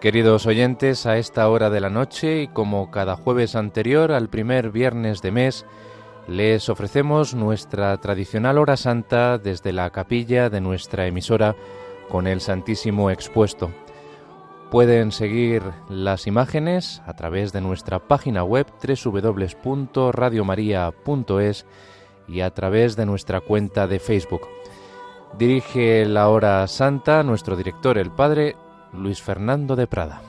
Queridos oyentes, a esta hora de la noche y como cada jueves anterior al primer viernes de mes, les ofrecemos nuestra tradicional hora santa desde la capilla de nuestra emisora con el Santísimo expuesto. Pueden seguir las imágenes a través de nuestra página web www.radiomaria.es y a través de nuestra cuenta de Facebook. Dirige la hora santa nuestro director, el Padre Luis Fernando de Prada.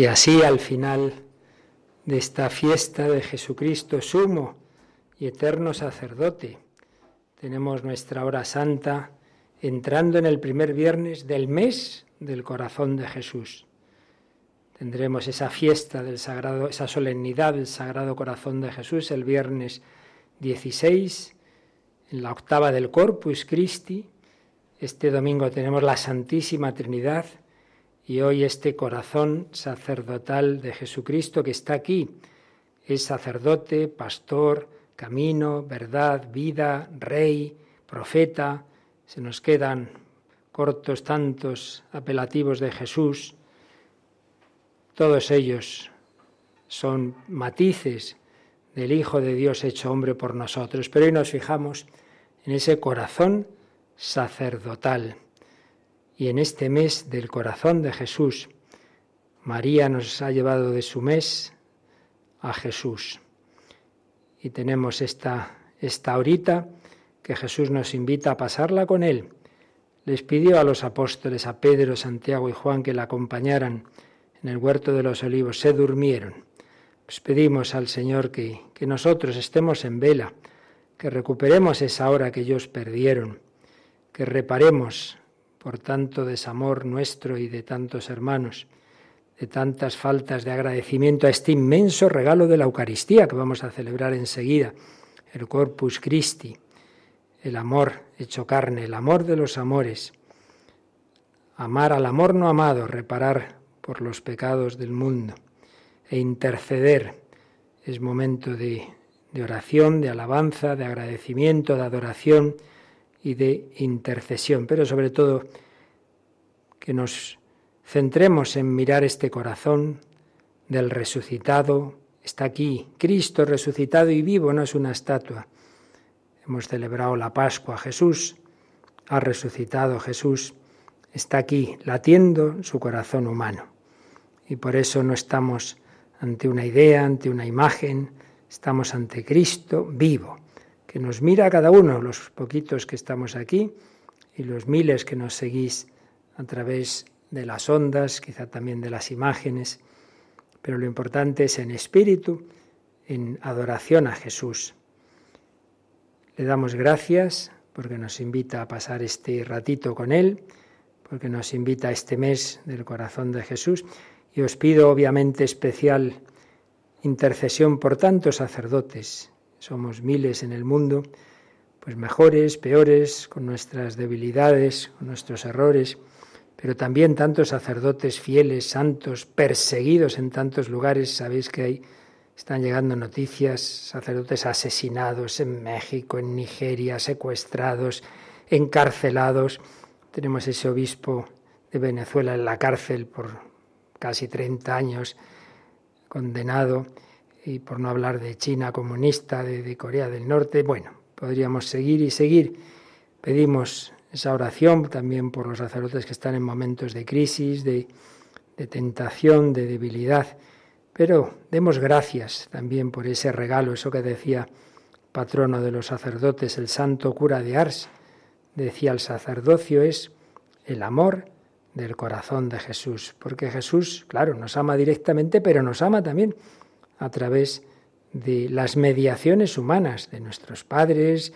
Y así al final de esta fiesta de Jesucristo, sumo y eterno sacerdote, tenemos nuestra hora santa entrando en el primer viernes del mes del corazón de Jesús. Tendremos esa fiesta del sagrado, esa solemnidad del Sagrado Corazón de Jesús el viernes 16 en la octava del Corpus Christi. Este domingo tenemos la Santísima Trinidad y hoy este corazón sacerdotal de Jesucristo que está aquí es sacerdote, pastor, camino, verdad, vida, rey, profeta. Se nos quedan cortos tantos apelativos de Jesús. Todos ellos son matices del Hijo de Dios hecho hombre por nosotros. Pero hoy nos fijamos en ese corazón sacerdotal y en este mes del corazón de Jesús, María nos ha llevado de su mes a Jesús. Y tenemos esta, esta horita que Jesús nos invita a pasarla con Él. Les pidió a los apóstoles, a Pedro, Santiago y Juan, que la acompañaran en el huerto de los olivos. Se durmieron. Pues pedimos al Señor que, que nosotros estemos en vela, que recuperemos esa hora que ellos perdieron, que reparemos por tanto desamor nuestro y de tantos hermanos, de tantas faltas de agradecimiento a este inmenso regalo de la Eucaristía que vamos a celebrar enseguida, el Corpus Christi, el amor hecho carne, el amor de los amores, amar al amor no amado, reparar por los pecados del mundo e interceder. Es momento de, de oración, de alabanza, de agradecimiento, de adoración y de intercesión, pero sobre todo que nos centremos en mirar este corazón del resucitado. Está aquí, Cristo resucitado y vivo, no es una estatua. Hemos celebrado la Pascua, Jesús ha resucitado, Jesús está aquí, latiendo su corazón humano. Y por eso no estamos ante una idea, ante una imagen, estamos ante Cristo vivo, que nos mira cada uno, los poquitos que estamos aquí y los miles que nos seguís a través de las ondas, quizá también de las imágenes, pero lo importante es en espíritu, en adoración a Jesús. Le damos gracias porque nos invita a pasar este ratito con Él, porque nos invita a este mes del corazón de Jesús. Y os pido obviamente especial intercesión por tantos sacerdotes. Somos miles en el mundo, pues mejores, peores, con nuestras debilidades, con nuestros errores, pero también tantos sacerdotes fieles, santos, perseguidos en tantos lugares. Sabéis que hay, están llegando noticias, sacerdotes asesinados en México, en Nigeria, secuestrados, encarcelados. Tenemos ese obispo de Venezuela en la cárcel por casi 30 años, condenado, y por no hablar de China comunista, de, Corea del Norte. Bueno, podríamos seguir y seguir. Pedimos esa oración también por los sacerdotes que están en momentos de crisis, de, de tentación, de debilidad. Pero demos gracias también por ese regalo, eso que decía patrono de los sacerdotes, el santo cura de Ars. Decía el sacerdocio es el amor del corazón de Jesús, porque Jesús, claro, nos ama directamente, pero nos ama también a través de las mediaciones humanas de nuestros padres,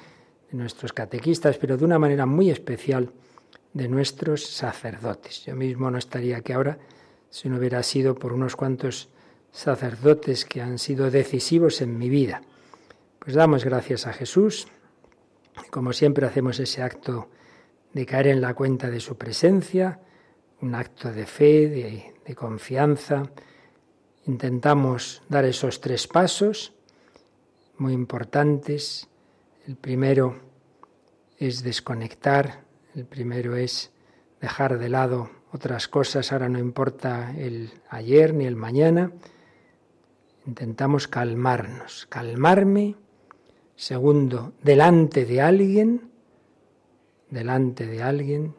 nuestros catequistas, pero de una manera muy especial de nuestros sacerdotes. Yo mismo no estaría aquí ahora si no hubiera sido por unos cuantos sacerdotes que han sido decisivos en mi vida. Pues damos gracias a Jesús. Como siempre hacemos ese acto de caer en la cuenta de su presencia, un acto de fe, de, de confianza. Intentamos dar esos tres pasos muy importantes el primero es desconectar, el primero es dejar de lado otras cosas, ahora no importa el ayer ni el mañana. Intentamos calmarnos, calmarme. Segundo, delante de alguien, delante de alguien,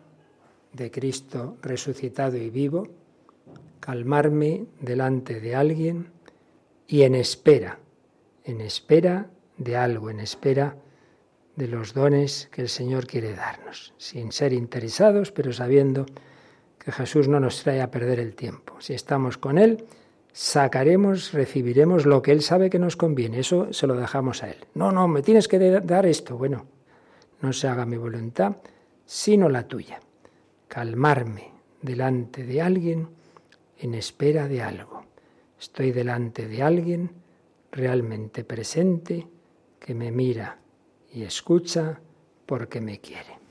de Cristo resucitado y vivo, calmarme delante de alguien y en espera, en espera de algo, en espera de los dones que el Señor quiere darnos, sin ser interesados, pero sabiendo que Jesús no nos trae a perder el tiempo. Si estamos con Él, sacaremos, recibiremos lo que Él sabe que nos conviene. Eso se lo dejamos a Él. No, no, me tienes que dar esto. Bueno, no se haga mi voluntad, sino la tuya. Calmarme delante de alguien en espera de algo. Estoy delante de alguien realmente presente que me mira y escucha porque me quiere.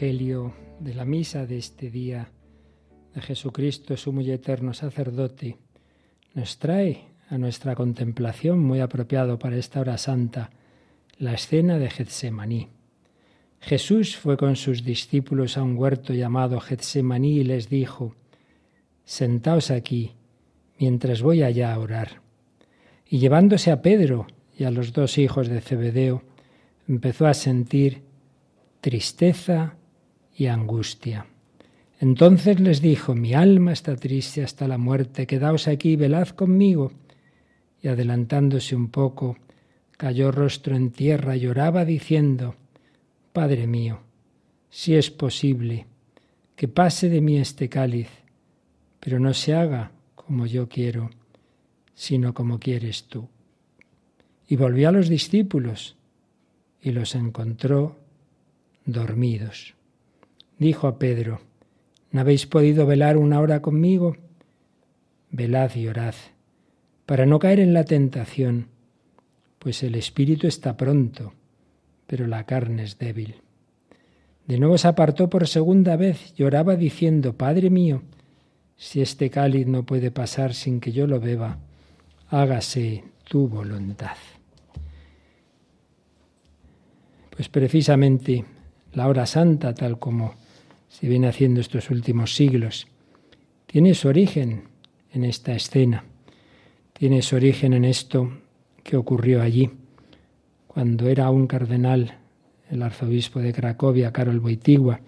Evangelio de la misa de este día de Jesucristo, sumo y eterno sacerdote, nos trae a nuestra contemplación, muy apropiado para esta hora santa, la escena de Getsemaní. Jesús fue con sus discípulos a un huerto llamado Getsemaní y les dijo, Sentaos aquí, mientras voy allá a orar. Y llevándose a Pedro y a los dos hijos de Zebedeo, empezó a sentir tristeza y angustia. Entonces les dijo, mi alma está triste hasta la muerte, quedaos aquí, velad conmigo. Y adelantándose un poco, cayó rostro en tierra, lloraba diciendo, Padre mío, si es posible, que pase de mí este cáliz, pero no se haga como yo quiero, sino como quieres tú. Y volvió a los discípulos y los encontró dormidos. Dijo a Pedro, ¿no habéis podido velar una hora conmigo? Velad y orad, para no caer en la tentación, pues el espíritu está pronto, pero la carne es débil. De nuevo se apartó por segunda vez, lloraba diciendo, Padre mío, si este cáliz no puede pasar sin que yo lo beba, hágase tu voluntad. Pues precisamente la hora santa, tal como se viene haciendo estos últimos siglos, tiene su origen en esta escena, tiene su origen en esto que ocurrió allí, cuando era un cardenal, el arzobispo de Cracovia, Karol Wojtyła,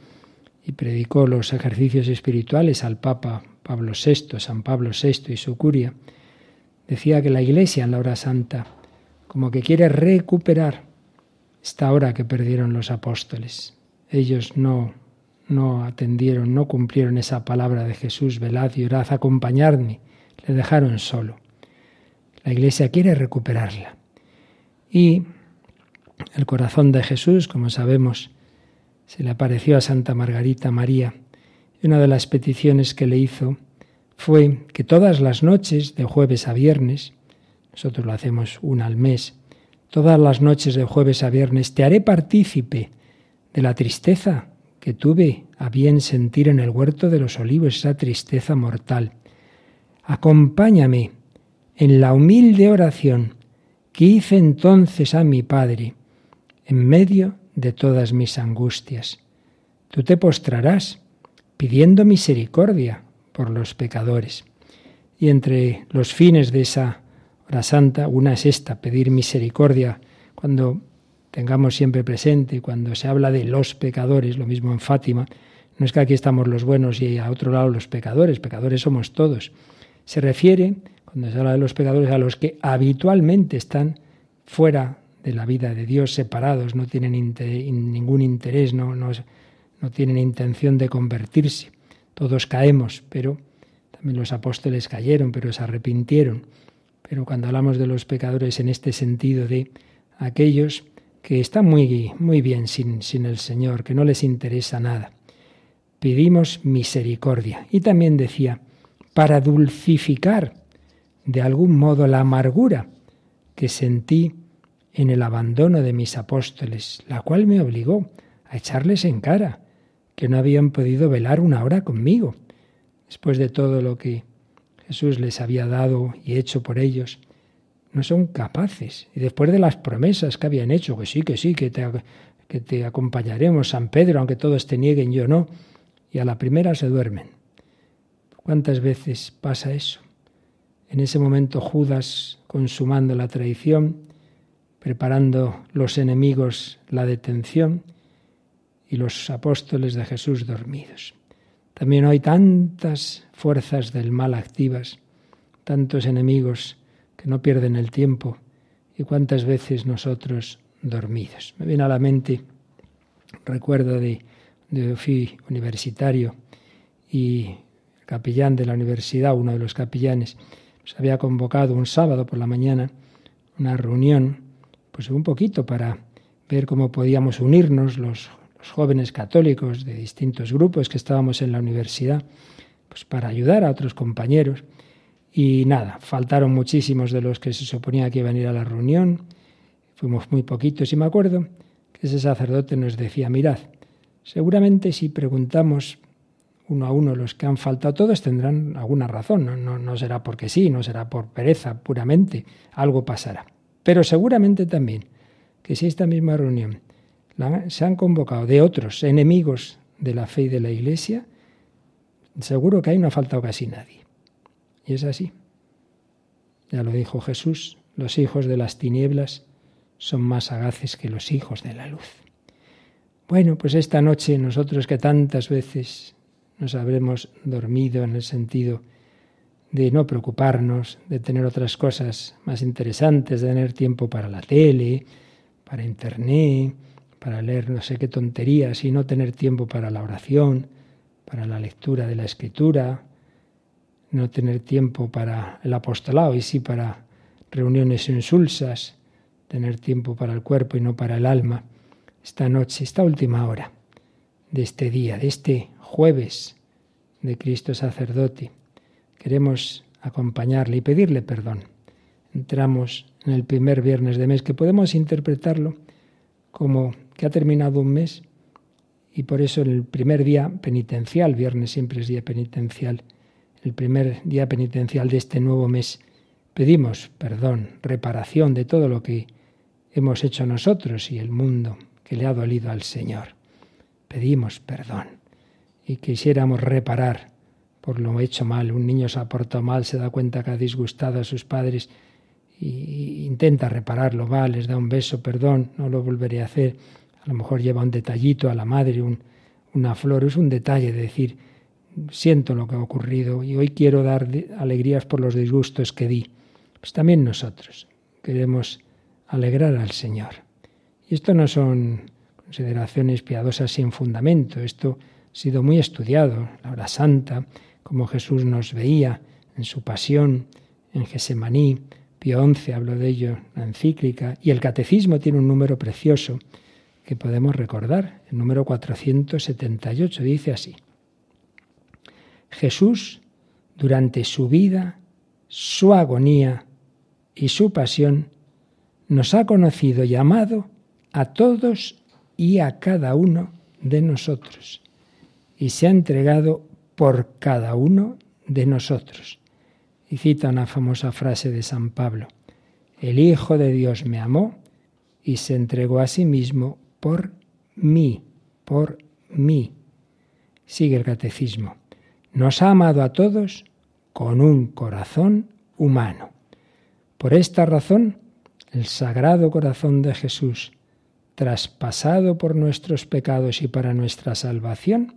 y predicó los ejercicios espirituales al Papa Pablo VI, San Pablo VI y su curia, decía que la Iglesia en la hora santa como que quiere recuperar esta hora que perdieron los apóstoles. Ellos no, no atendieron, no cumplieron esa palabra de Jesús, velad y orad, acompañadme, le dejaron solo. La Iglesia quiere recuperarla. Y el corazón de Jesús, como sabemos, se le apareció a Santa Margarita María y una de las peticiones que le hizo fue que todas las noches, de jueves a viernes, nosotros lo hacemos una al mes, todas las noches de jueves a viernes, te haré partícipe de la tristeza que tuve a bien sentir en el huerto de los olivos, esa tristeza mortal. Acompáñame en la humilde oración que hice entonces a mi Padre, en medio de todas mis angustias. Tú te postrarás pidiendo misericordia por los pecadores. Y entre los fines de esa la santa, una es esta, pedir misericordia cuando tengamos siempre presente, cuando se habla de los pecadores, lo mismo en Fátima, no es que aquí estamos los buenos y a otro lado los pecadores, pecadores somos todos. Se refiere, cuando se habla de los pecadores, a los que habitualmente están fuera de la vida de Dios, separados, no tienen ningún interés, no, no, tienen intención de convertirse. Todos caemos, pero también los apóstoles cayeron, pero se arrepintieron. Pero cuando hablamos de los pecadores en este sentido de aquellos que están muy, muy bien sin, sin el Señor, que no les interesa nada, pedimos misericordia. Y también decía, para dulcificar de algún modo la amargura que sentí en el abandono de mis apóstoles, la cual me obligó a echarles en cara que no habían podido velar una hora conmigo, después de todo lo que Jesús les había dado y hecho por ellos, no son capaces. Y después de las promesas que habían hecho, que sí, que sí, que te, que te acompañaremos, San Pedro, aunque todos te nieguen, yo no, y a la primera se duermen. ¿Cuántas veces pasa eso? En ese momento Judas consumando la traición, preparando los enemigos la detención y los apóstoles de Jesús dormidos. También hay tantas fuerzas del mal activas, tantos enemigos que no pierden el tiempo y cuántas veces nosotros dormidos. Me viene a la mente, recuerdo de, de fui universitario y el capellán de la universidad, uno de los capellanes, se había convocado un sábado por la mañana una reunión, pues un poquito para ver cómo podíamos unirnos los los jóvenes católicos de distintos grupos que estábamos en la universidad, pues para ayudar a otros compañeros. Y nada, faltaron muchísimos de los que se suponía que iban a ir a la reunión, fuimos muy poquitos y me acuerdo que ese sacerdote nos decía, mirad, Seguramente si preguntamos uno a uno los que han faltado, todos tendrán alguna razón, no, será porque sí, no será por pereza puramente, algo pasará. Pero seguramente también que si esta misma reunión se han convocado de otros enemigos de la fe y de la Iglesia, seguro que ahí no ha faltado casi nadie. Y es así. Ya lo dijo Jesús, los hijos de las tinieblas son más sagaces que los hijos de la luz. Bueno, pues esta noche nosotros que tantas veces nos habremos dormido en el sentido de no preocuparnos, de tener otras cosas más interesantes, de tener tiempo para la tele, para internet, para leer no sé qué tonterías y no tener tiempo para la oración, para la lectura de la escritura, no tener tiempo para el apostolado y sí para reuniones insulsas, tener tiempo para el cuerpo y no para el alma. Esta noche, esta última hora de este día, de este jueves de Cristo sacerdote. Queremos acompañarle y pedirle perdón. Entramos en el primer viernes de mes, que podemos interpretarlo como que ha terminado un mes y por eso el primer día penitencial, viernes siempre es día penitencial, el primer día penitencial de este nuevo mes, pedimos perdón, reparación de todo lo que hemos hecho nosotros y el mundo que le ha dolido al Señor. Pedimos perdón y quisiéramos reparar por lo hecho mal. Un niño se ha portado mal, se da cuenta que ha disgustado a sus padres y intenta repararlo, va, les da un beso, perdón, no lo volveré a hacer. A lo mejor lleva un detallito a la madre, una flor, es un detalle de decir, siento lo que ha ocurrido y hoy quiero dar alegrías por los disgustos que di. Pues también nosotros queremos alegrar al Señor. Y esto no son consideraciones piadosas sin fundamento, esto sido muy estudiado, la hora santa, como Jesús nos veía en su pasión, en Gesemaní, Pío XI habló de ello en la encíclica, y el catecismo tiene un número precioso que podemos recordar, el número 478, dice así. Jesús, durante su vida, su agonía y su pasión, nos ha conocido y amado a todos y a cada uno de nosotros y se ha entregado por cada uno de nosotros. Y cita una famosa frase de San Pablo, el Hijo de Dios me amó y se entregó a sí mismo por mí, por mí. Sigue el catecismo. Nos ha amado a todos con un corazón humano. Por esta razón, el sagrado corazón de Jesús, traspasado por nuestros pecados y para nuestra salvación,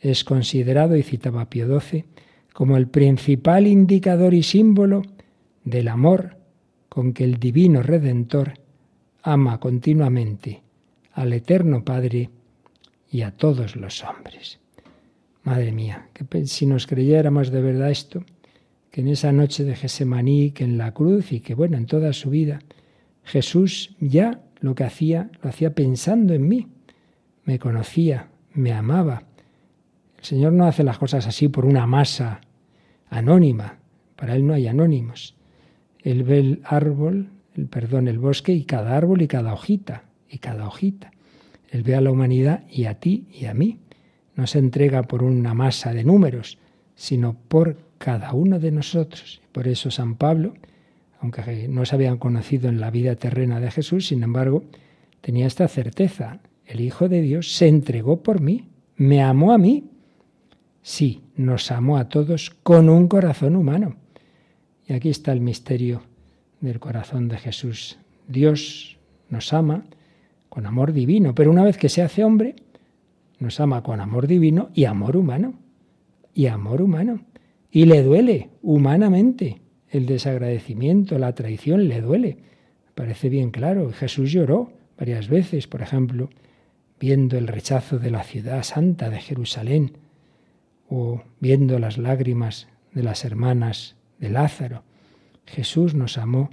es considerado, y citaba Pío XII, como el principal indicador y símbolo del amor con que el Divino Redentor ama continuamente al Eterno Padre y a todos los hombres. Madre mía, que si nos creyéramos de verdad esto, que en esa noche de Gesemaní, que en la cruz y que bueno, en toda su vida, Jesús ya lo que hacía, lo hacía pensando en mí. Me conocía, me amaba, el Señor no hace las cosas así por una masa anónima. Para Él no hay anónimos. Él ve el árbol, el perdón, el bosque y cada árbol y cada hojita y cada hojita. Él ve a la humanidad y a ti y a mí. No se entrega por una masa de números, sino por cada uno de nosotros. Por eso San Pablo, aunque no se habían conocido en la vida terrena de Jesús, sin embargo, tenía esta certeza. El Hijo de Dios se entregó por mí, me amó a mí Sí, nos amó a todos con un corazón humano. Y aquí está el misterio del corazón de Jesús. Dios nos ama con amor divino, pero una vez que se hace hombre, nos ama con amor divino y amor humano. Y amor humano. Y le duele humanamente el desagradecimiento, la traición, le duele. Parece bien claro. Jesús lloró varias veces, por ejemplo, viendo el rechazo de la ciudad santa de Jerusalén o viendo las lágrimas de las hermanas de Lázaro. Jesús nos amó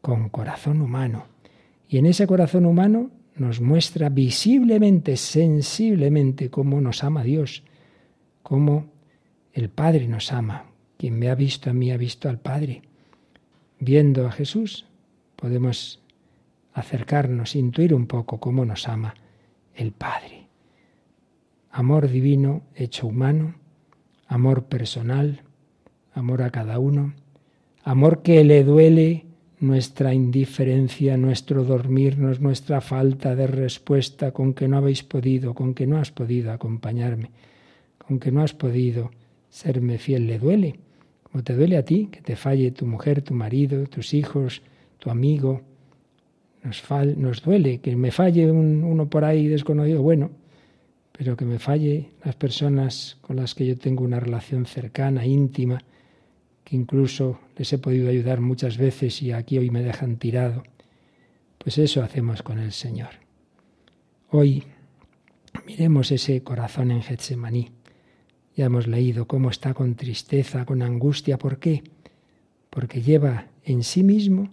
con corazón humano. Y en ese corazón humano nos muestra visiblemente, sensiblemente cómo nos ama Dios, cómo el Padre nos ama. Quien me ha visto a mí ha visto al Padre. Viendo a Jesús podemos acercarnos, intuir un poco cómo nos ama el Padre. amor divino hecho humano, amor personal, amor a cada uno, amor que le duele nuestra indiferencia, nuestro dormirnos, nuestra falta de respuesta, con que no habéis podido, con que no has podido acompañarme, con que no has podido serme fiel, le duele, como te duele a ti, que te falle tu mujer, tu marido, tus hijos, tu amigo. Nos, nos duele que me falle uno por ahí desconocido, bueno, pero que me falle las personas con las que yo tengo una relación cercana, íntima, que incluso les he podido ayudar muchas veces y aquí hoy me dejan tirado. Pues eso hacemos con el Señor. Hoy miremos ese corazón en Getsemaní. Ya hemos leído cómo está con tristeza, con angustia. ¿Por qué? Porque lleva en sí mismo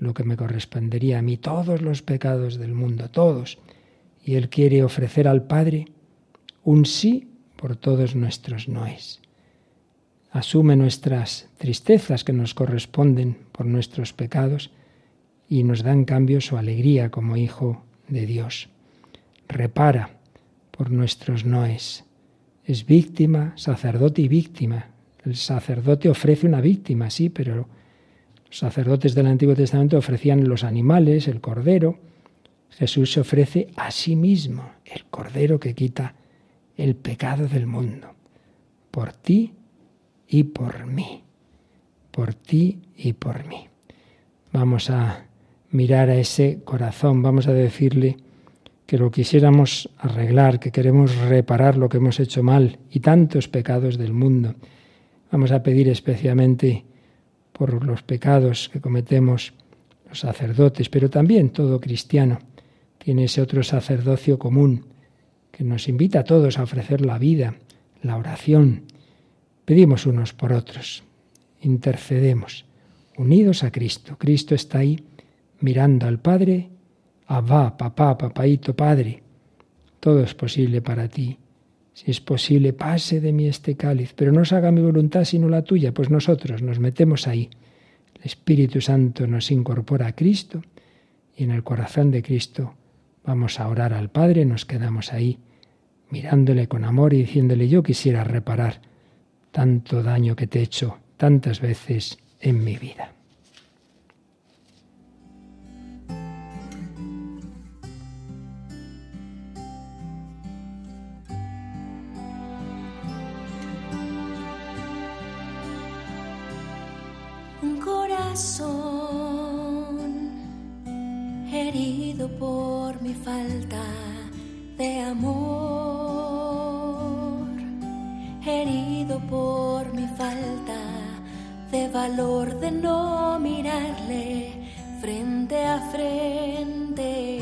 lo que me correspondería a mí, todos los pecados del mundo, todos. Y Él quiere ofrecer al Padre un sí por todos nuestros noes asume nuestras tristezas que nos corresponden por nuestros pecados y nos da en cambio su alegría como hijo de Dios. Repara por nuestros noes. Es víctima, sacerdote y víctima. El sacerdote ofrece una víctima, sí, pero los sacerdotes del Antiguo Testamento ofrecían los animales, el cordero. Jesús se ofrece a sí mismo, el cordero que quita el pecado del mundo. Por ti y por mí. Por ti y por mí. Vamos a mirar a ese corazón, vamos a decirle que lo quisiéramos arreglar, que queremos reparar lo que hemos hecho mal y tantos pecados del mundo. Vamos a pedir especialmente por los pecados que cometemos los sacerdotes, pero también todo cristiano tiene ese otro sacerdocio común que nos invita a todos a ofrecer la vida, la oración, Pedimos unos por otros, intercedemos, unidos a Cristo. Cristo está ahí mirando al Padre, Abba, papá, papaito, Padre. Todo es posible para ti. Si es posible, pase de mí este cáliz, pero no se haga mi voluntad sino la tuya, pues nosotros nos metemos ahí. El Espíritu Santo nos incorpora a Cristo y en el corazón de Cristo vamos a orar al Padre, nos quedamos ahí mirándole con amor y diciéndole yo quisiera reparar tanto daño que te he hecho tantas veces en mi vida. Un corazón herido por mi falta de amor herido por mi falta de valor de no mirarle frente a frente.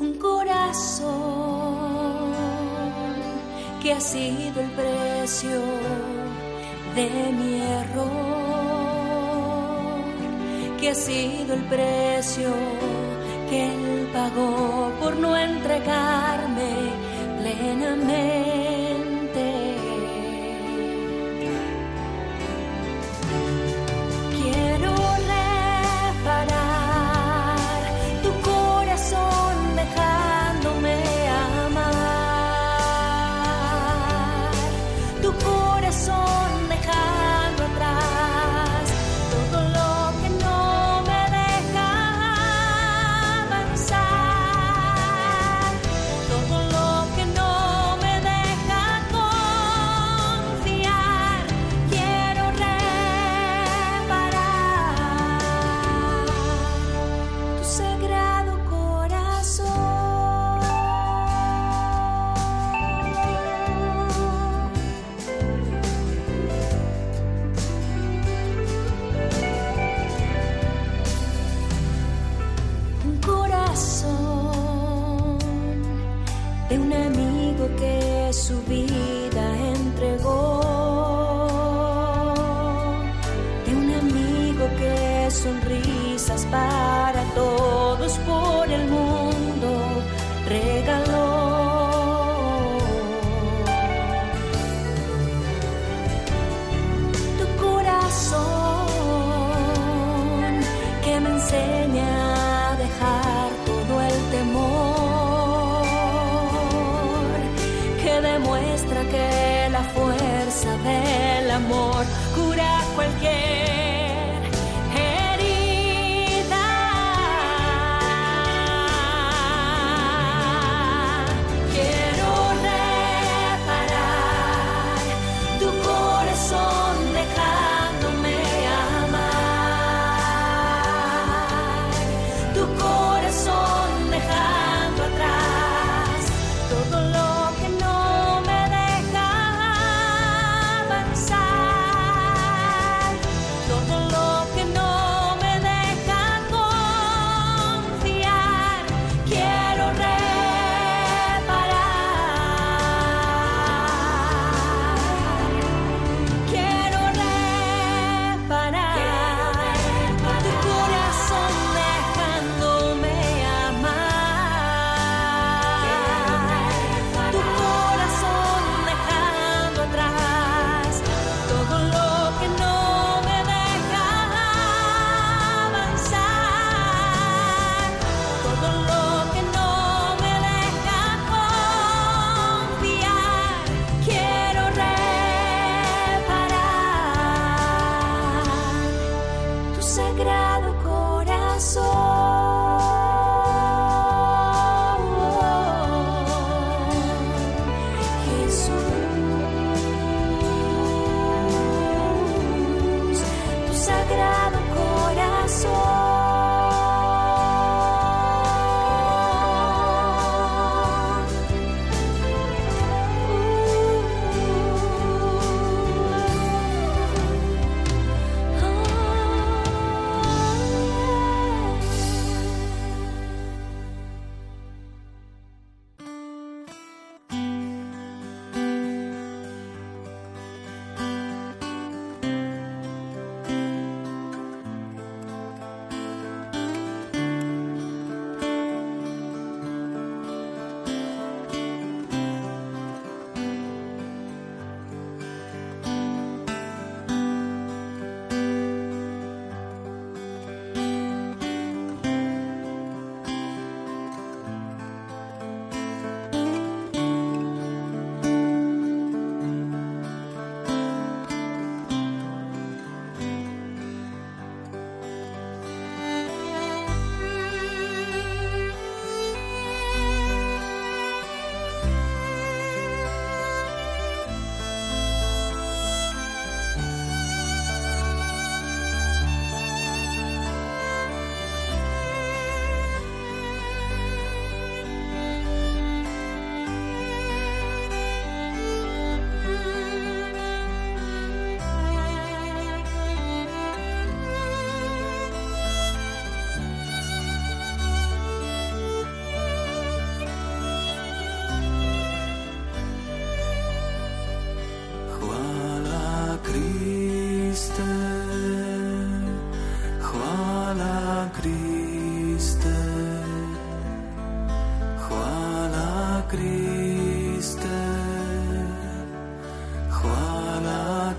Un corazón que ha sido el precio de mi error, que ha sido el precio que pagó por no entregarme plenamente.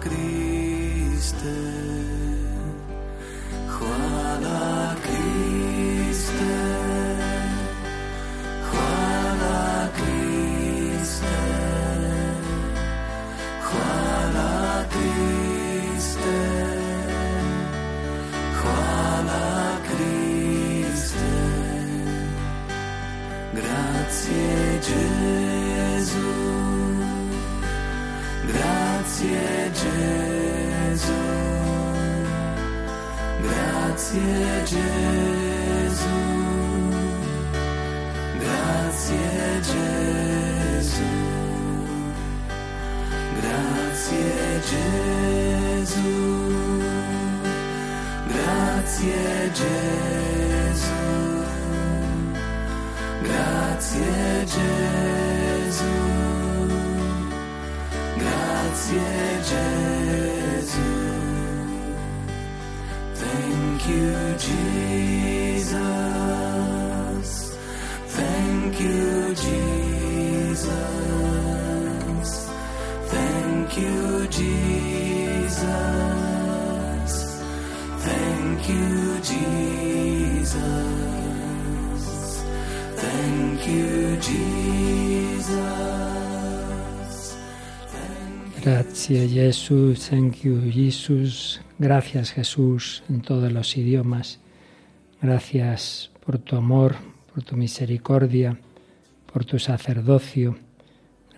Cristo. Grazie Jesús, thank you. Gracias Jesús en todos los idiomas. Gracias por tu amor, por tu misericordia, por tu sacerdocio.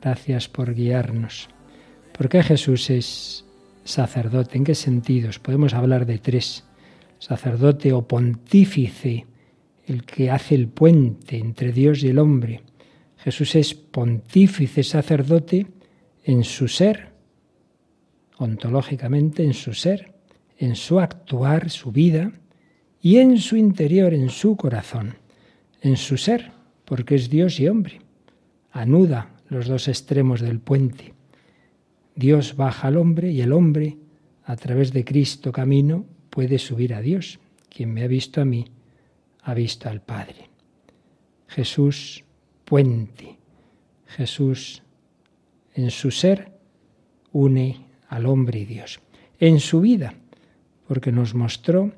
Gracias por guiarnos. ¿Por qué Jesús es sacerdote? ¿En qué sentidos? Podemos hablar de tres. Sacerdote o pontífice, el que hace el puente entre Dios y el hombre. Jesús es pontífice, sacerdote en su ser, ontológicamente en su ser, en su actuar, su vida, y en su interior, en su corazón, en su ser, porque es Dios y hombre. Anuda los dos extremos del puente. Dios baja al hombre y el hombre, a través de Cristo camino, puede subir a Dios. Quien me ha visto a mí, ha visto al Padre. Jesús, puente. Jesús, en su ser, une al hombre y Dios. En su vida, porque nos mostró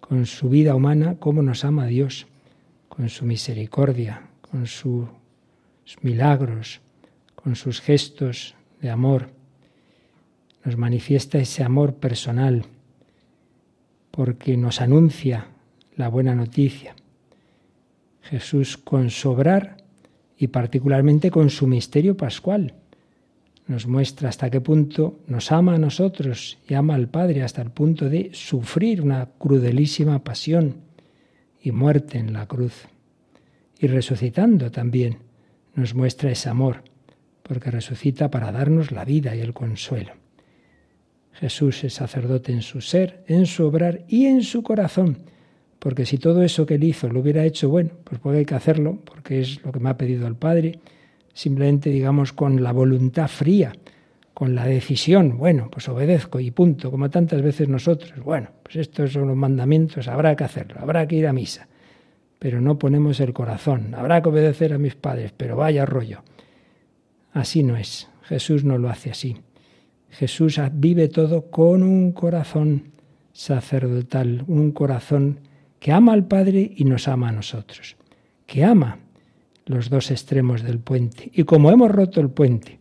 con su vida humana cómo nos ama Dios, con su misericordia, con sus milagros, con sus gestos de amor. Nos manifiesta ese amor personal, porque nos anuncia la buena noticia. Jesús con sobrar y particularmente con su misterio pascual nos muestra hasta qué punto nos ama a nosotros y ama al Padre hasta el punto de sufrir una crudelísima pasión y muerte en la cruz. Y resucitando también nos muestra ese amor, porque resucita para darnos la vida y el consuelo. Jesús es sacerdote en su ser, en su obrar y en su corazón, porque si todo eso que él hizo lo hubiera hecho, bueno, pues puede hay que hacerlo, porque es lo que me ha pedido el Padre, simplemente digamos con la voluntad fría, con la decisión, bueno, pues obedezco y punto, como tantas veces nosotros, bueno, pues estos son los mandamientos, habrá que hacerlo, habrá que ir a misa, pero no ponemos el corazón, habrá que obedecer a mis padres, pero vaya rollo. Así no es, Jesús no lo hace así. Jesús vive todo con un corazón sacerdotal, un corazón que ama al Padre y nos ama a nosotros, que ama los dos extremos del puente. Y como hemos roto el puente,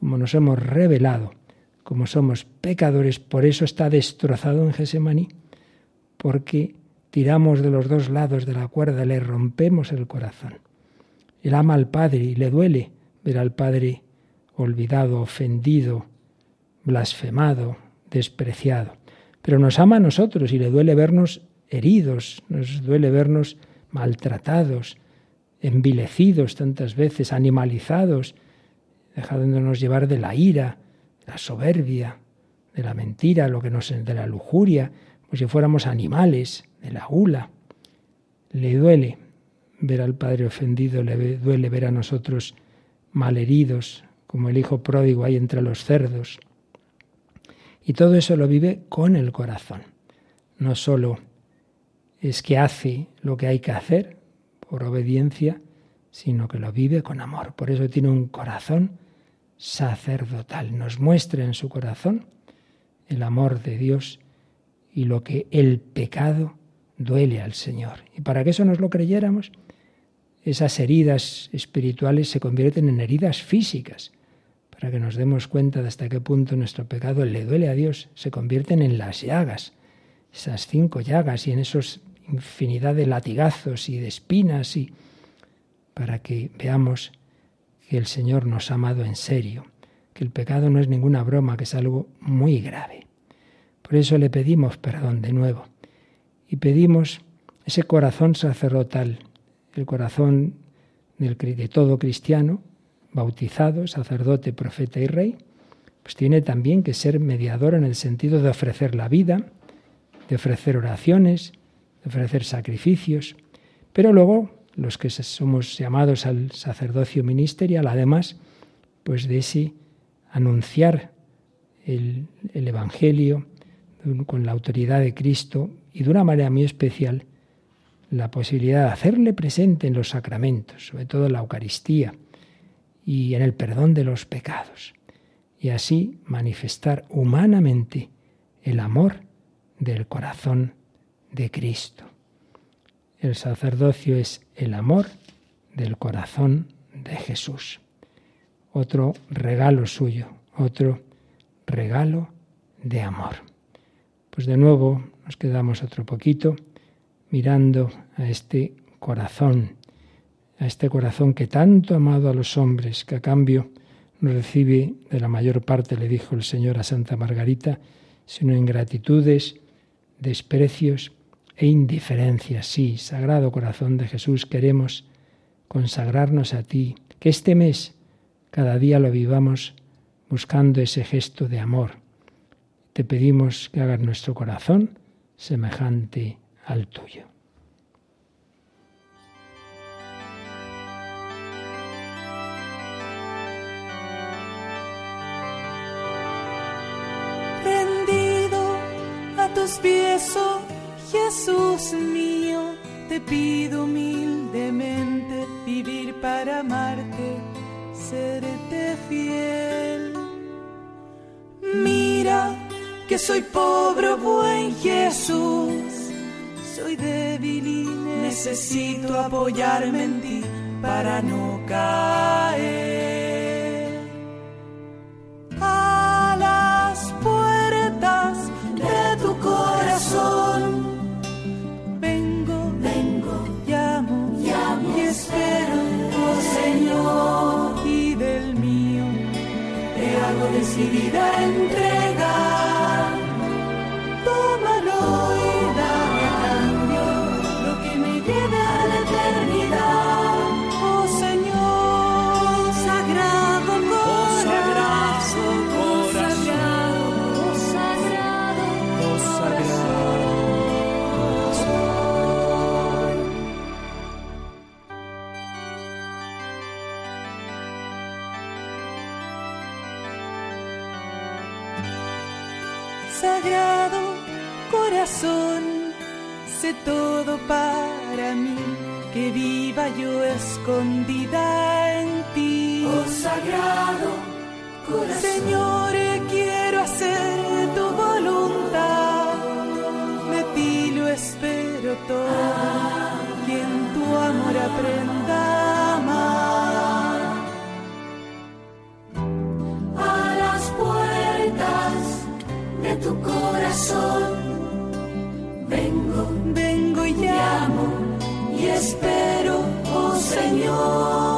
como nos hemos revelado, como somos pecadores, por eso está destrozado en Gesemaní, porque tiramos de los dos lados de la cuerda, le rompemos el corazón. Él ama al Padre y le duele ver al Padre olvidado, ofendido, blasfemado, despreciado. Pero nos ama a nosotros y le duele vernos heridos, nos duele vernos maltratados, envilecidos tantas veces, animalizados, dejándonos llevar de la ira, de la soberbia, de la mentira, lo que nos de la lujuria, como si fuéramos animales, de la gula. Le duele ver al Padre ofendido, le duele ver a nosotros malheridos, como el hijo pródigo ahí entre los cerdos. Y todo eso lo vive con el corazón. No solo es que hace lo que hay que hacer, por obediencia, sino que lo vive con amor. Por eso tiene un corazón sacerdotal. Nos muestra en su corazón el amor de Dios y lo que el pecado duele al Señor. Y para que eso nos lo creyéramos, esas heridas espirituales se convierten en heridas físicas. Para que nos demos cuenta de hasta qué punto nuestro pecado le duele a Dios, se convierten en las llagas, esas cinco llagas y en esos infinidad de latigazos y de espinas y para que veamos que el Señor nos ha amado en serio, que el pecado no es ninguna broma, que es algo muy grave. Por eso le pedimos perdón de nuevo y pedimos ese corazón sacerdotal, el corazón de todo cristiano, bautizado, sacerdote, profeta y rey, pues tiene también que ser mediador en el sentido de ofrecer la vida, de ofrecer oraciones, ofrecer sacrificios, pero luego los que somos llamados al sacerdocio ministerial, además, pues de ese anunciar el, el Evangelio con la autoridad de Cristo y de una manera muy especial la posibilidad de hacerle presente en los sacramentos, sobre todo en la Eucaristía y en el perdón de los pecados, y así manifestar humanamente el amor del corazón de Cristo. El sacerdocio es el amor del corazón de Jesús. Otro regalo suyo, otro regalo de amor. Pues de nuevo nos quedamos otro poquito mirando a este corazón, a este corazón que tanto ha amado a los hombres, que a cambio no recibe de la mayor parte, le dijo el Señor a Santa Margarita, sino ingratitudes, desprecios e indiferencias. Sí, Sagrado Corazón de Jesús, queremos consagrarnos a ti, que este mes cada día lo vivamos buscando ese gesto de amor. Te pedimos que hagas nuestro corazón semejante al tuyo. A tus pies, Jesús mío, te pido humildemente vivir para amarte, serte fiel. Mira que soy pobre, buen Jesús soy débil y necesito apoyarme en ti para no caer. Decidida para mí, que viva yo escondida en ti. Oh sagrado corazón, Señor, quiero hacer tu voluntad, de ti lo espero todo, y en tu amor aprenda a amar. a las puertas de tu corazón. Vengo, y espero, oh Señor.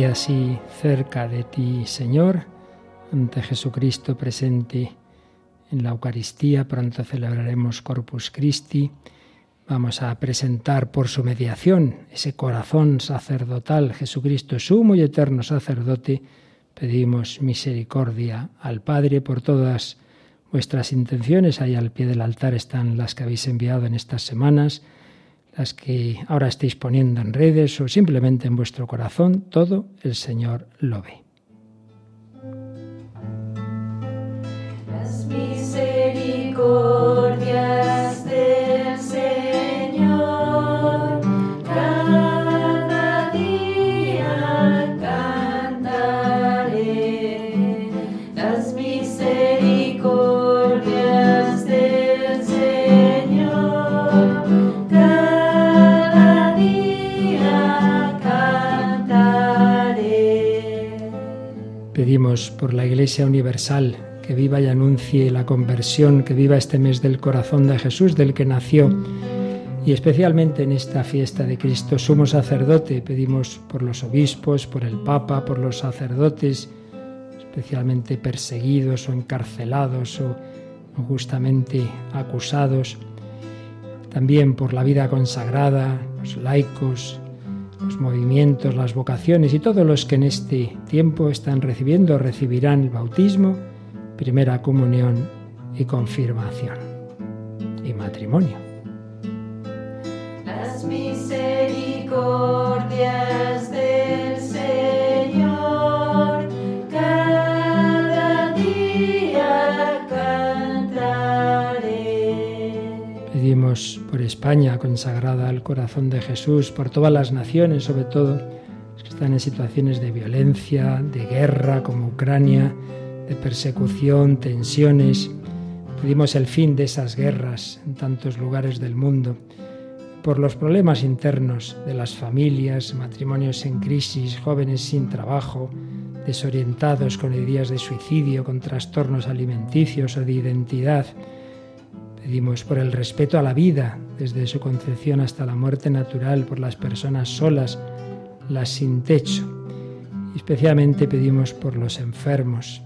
Y así cerca de ti, Señor, ante Jesucristo presente en la Eucaristía, pronto celebraremos Corpus Christi, vamos a presentar por su mediación ese corazón sacerdotal, Jesucristo sumo y eterno sacerdote, pedimos misericordia al Padre por todas vuestras intenciones, ahí al pie del altar están las que habéis enviado en estas semanas, las que ahora estéis poniendo en redes o simplemente en vuestro corazón, todo el Señor lo ve. Por la Iglesia Universal que viva y anuncie la conversión, que viva este mes del corazón de Jesús, del que nació. Y especialmente en esta fiesta de Cristo sumo sacerdote, pedimos por los obispos, por el Papa, por los sacerdotes, especialmente perseguidos o encarcelados o justamente acusados, también por la vida consagrada, los laicos, los movimientos, las vocaciones y todos los que en este tiempo están recibiendo recibirán el bautismo, primera comunión y confirmación y matrimonio. Las misericordias por España consagrada al corazón de Jesús, por todas las naciones, sobre todo que están en situaciones de violencia, de guerra, como Ucrania, de persecución, tensiones. Pedimos el fin de esas guerras en tantos lugares del mundo, por los problemas internos de las familias, matrimonios en crisis, jóvenes sin trabajo, desorientados con ideas de suicidio, con trastornos alimenticios o de identidad. Pedimos por el respeto a la vida, desde su concepción hasta la muerte natural, por las personas solas, las sin techo. Y especialmente pedimos por los enfermos,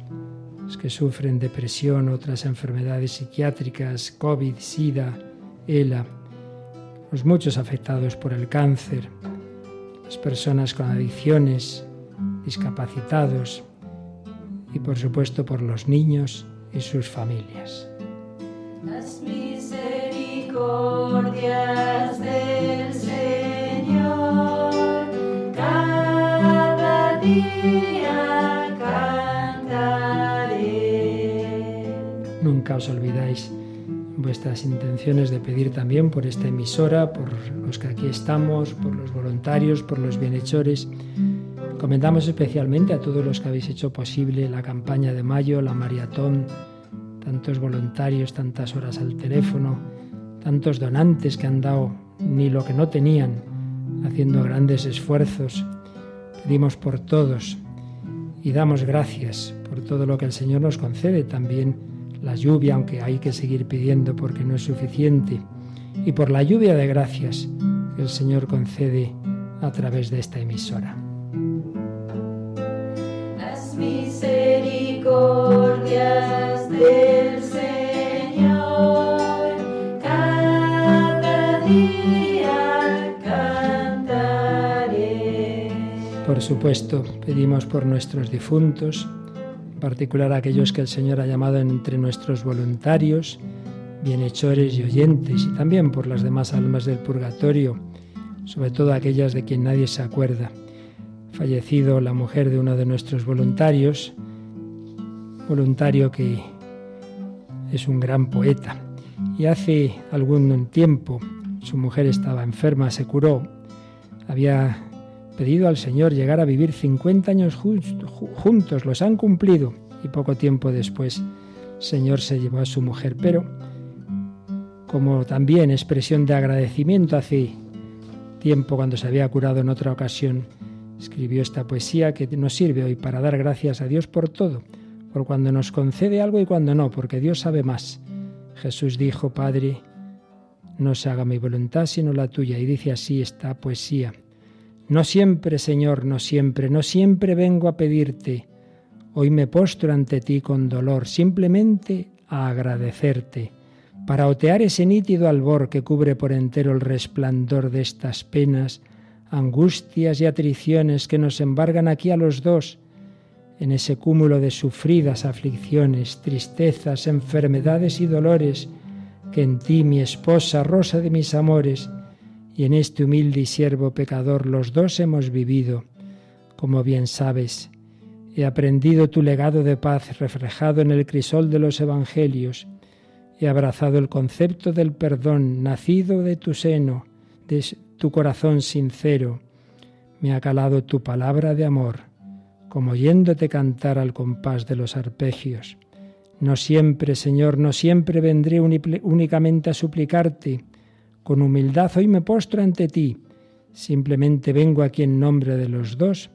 los que sufren depresión, otras enfermedades psiquiátricas, COVID, SIDA, ELA, los muchos afectados por el cáncer, las personas con adicciones, discapacitados y por supuesto por los niños y sus familias. Nunca os olvidáis vuestras intenciones de pedir también por esta emisora, por los que aquí estamos, por los voluntarios, por los bienhechores. Comentamos especialmente a todos los que habéis hecho posible la campaña de mayo, la maratón, tantos voluntarios, tantas horas al teléfono, tantos donantes que han dado ni lo que no tenían, haciendo grandes esfuerzos. Pedimos por todos y damos gracias por todo lo que el Señor nos concede, también la lluvia, aunque hay que seguir pidiendo porque no es suficiente, y por la lluvia de gracias que el Señor concede a través de esta emisora. Por supuesto, pedimos por nuestros difuntos, en particular aquellos que el Señor ha llamado entre nuestros voluntarios, bienhechores y oyentes, y también por las demás almas del purgatorio, sobre todo aquellas de quien nadie se acuerda. Fallecido la mujer de uno de nuestros voluntarios, voluntario que es un gran poeta, y hace algún tiempo su mujer estaba enferma, se curó, había pedido al Señor llegar a vivir 50 años juntos, los han cumplido. Y poco tiempo después el Señor se llevó a su mujer, pero como también expresión de agradecimiento hace tiempo cuando se había curado en otra ocasión, escribió esta poesía que nos sirve hoy para dar gracias a Dios por todo, por cuando nos concede algo y cuando no, porque Dios sabe más. Jesús dijo, Padre, no se haga mi voluntad sino la tuya, y dice así esta poesía. No siempre, Señor, no siempre, no siempre vengo a pedirte. Hoy me postro ante ti con dolor, simplemente a agradecerte, para otear ese nítido albor que cubre por entero el resplandor de estas penas, angustias y atriciones que nos embargan aquí a los dos, en ese cúmulo de sufridas aflicciones, tristezas, enfermedades y dolores, que en ti, mi esposa, rosa de mis amores, y en este humilde y siervo pecador los dos hemos vivido. Como bien sabes, he aprendido tu legado de paz reflejado en el crisol de los evangelios, he abrazado el concepto del perdón nacido de tu seno, de tu corazón sincero, me ha calado tu palabra de amor, como oyéndote cantar al compás de los arpegios. No siempre, Señor, no siempre vendré únicamente a suplicarte. Con humildad hoy me postro ante ti. Simplemente vengo aquí en nombre de los dos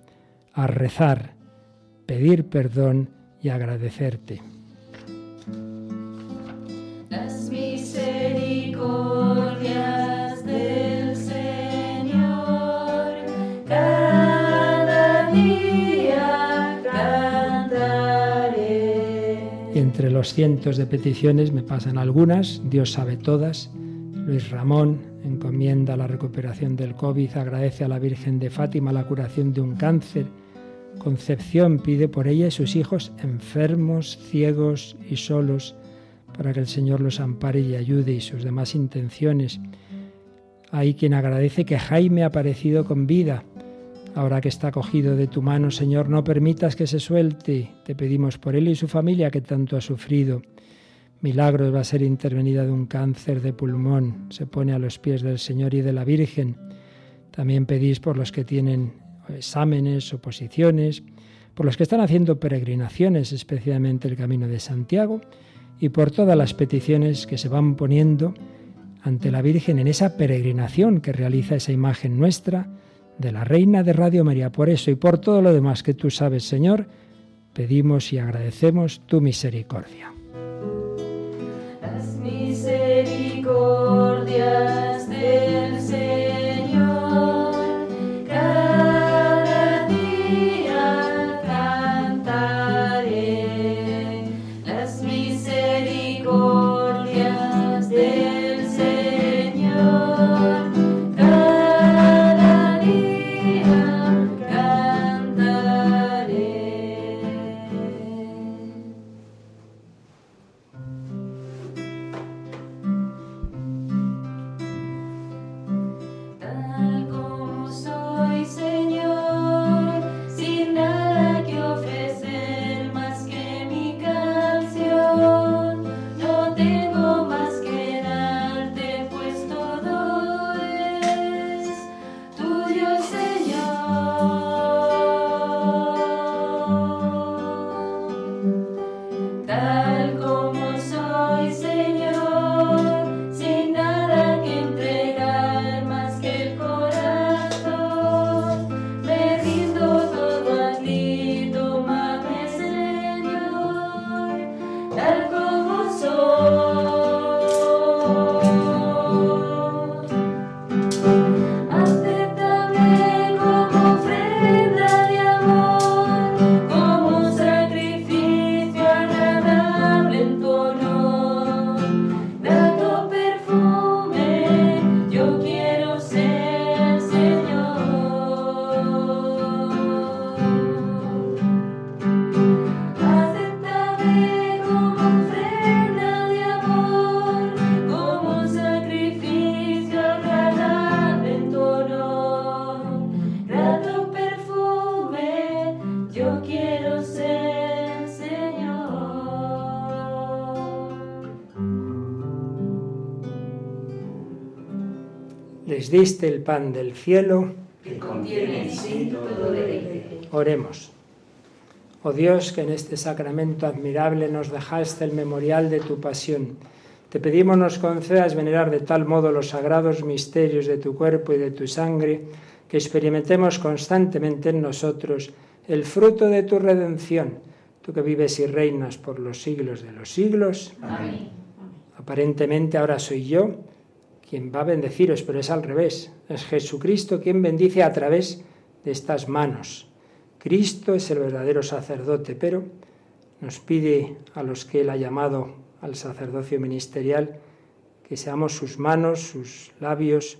a rezar, pedir perdón y agradecerte. Los cientos de peticiones me pasan algunas, Dios sabe todas. Luis Ramón encomienda la recuperación del COVID, agradece a la Virgen de Fátima la curación de un cáncer. Concepción pide por ella y sus hijos enfermos, ciegos y solos, para que el Señor los ampare y ayude y sus demás intenciones. Hay quien agradece que Jaime ha aparecido con vida. Ahora que está cogido de tu mano, Señor, no permitas que se suelte. Te pedimos por él y su familia que tanto ha sufrido. Milagros va a ser intervenida de un cáncer de pulmón. Se pone a los pies del Señor y de la Virgen. También pedís por los que tienen exámenes, oposiciones, por los que están haciendo peregrinaciones, especialmente el Camino de Santiago, y por todas las peticiones que se van poniendo ante la Virgen en esa peregrinación que realiza esa imagen nuestra de la Reina de Radio María. Por eso y por todo lo demás que tú sabes, Señor, pedimos y agradecemos tu misericordia. Les diste el pan del cielo. que contiene en sí todo deleite. Oremos. Oh Dios, que en este sacramento admirable nos dejaste el memorial de tu pasión. Te pedimos nos concedas venerar de tal modo los sagrados misterios de tu cuerpo y de tu sangre, que experimentemos constantemente en nosotros el fruto de tu redención, tú que vives y reinas por los siglos de los siglos. Amén. Aparentemente ahora soy yo quien va a bendeciros, pero es al revés. Es Jesucristo quien bendice a través de estas manos. Cristo es el verdadero sacerdote, pero nos pide a los que Él ha llamado al sacerdocio ministerial que seamos sus manos, sus labios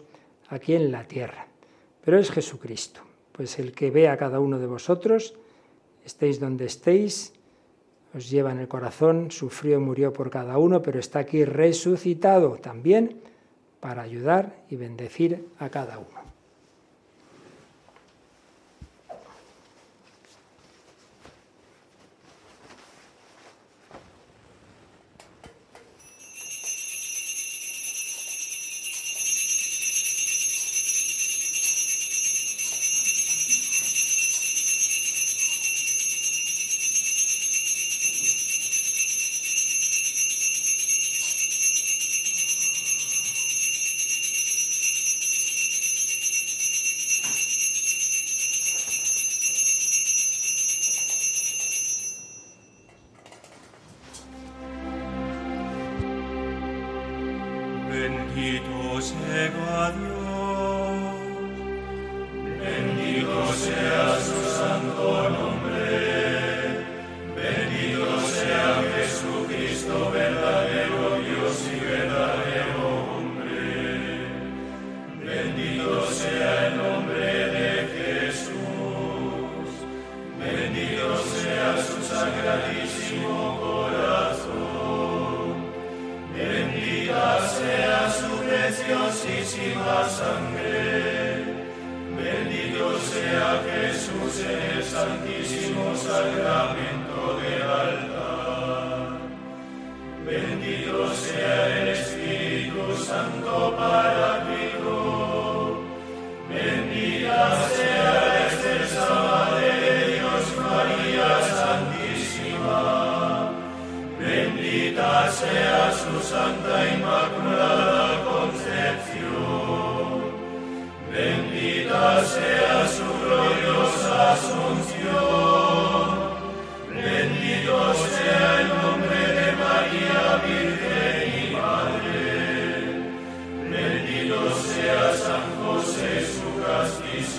aquí en la tierra. Pero es Jesucristo, pues el que ve a cada uno de vosotros, estéis donde estéis, os lleva en el corazón, sufrió y murió por cada uno, pero está aquí resucitado también para ayudar y bendecir a cada uno. Preciosísima sangre, bendito sea Jesús en el santísimo sacramento del altar, bendito sea el Espíritu Santo Paráclito, bendita sea excelsa Madre de Dios María Santísima, bendita sea su Santa Inmaculada bendita sea su gloriosa Asunción, bendito sea el nombre de María Virgen y Madre, bendito sea San José su castísimo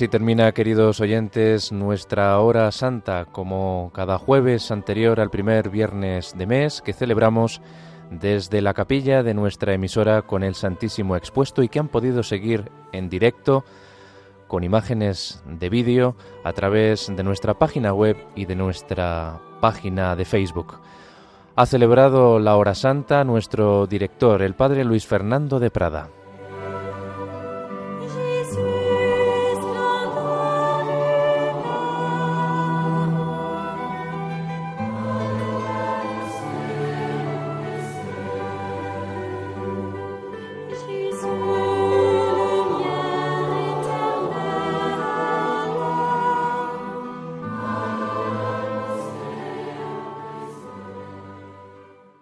Así termina, queridos oyentes, nuestra hora santa, como cada jueves anterior al primer viernes de mes que celebramos desde la capilla de nuestra emisora con el Santísimo expuesto y que han podido seguir en directo con imágenes de vídeo a través de nuestra página web y de nuestra página de Facebook. Ha celebrado la hora santa nuestro director, el padre Luis Fernando de Prada.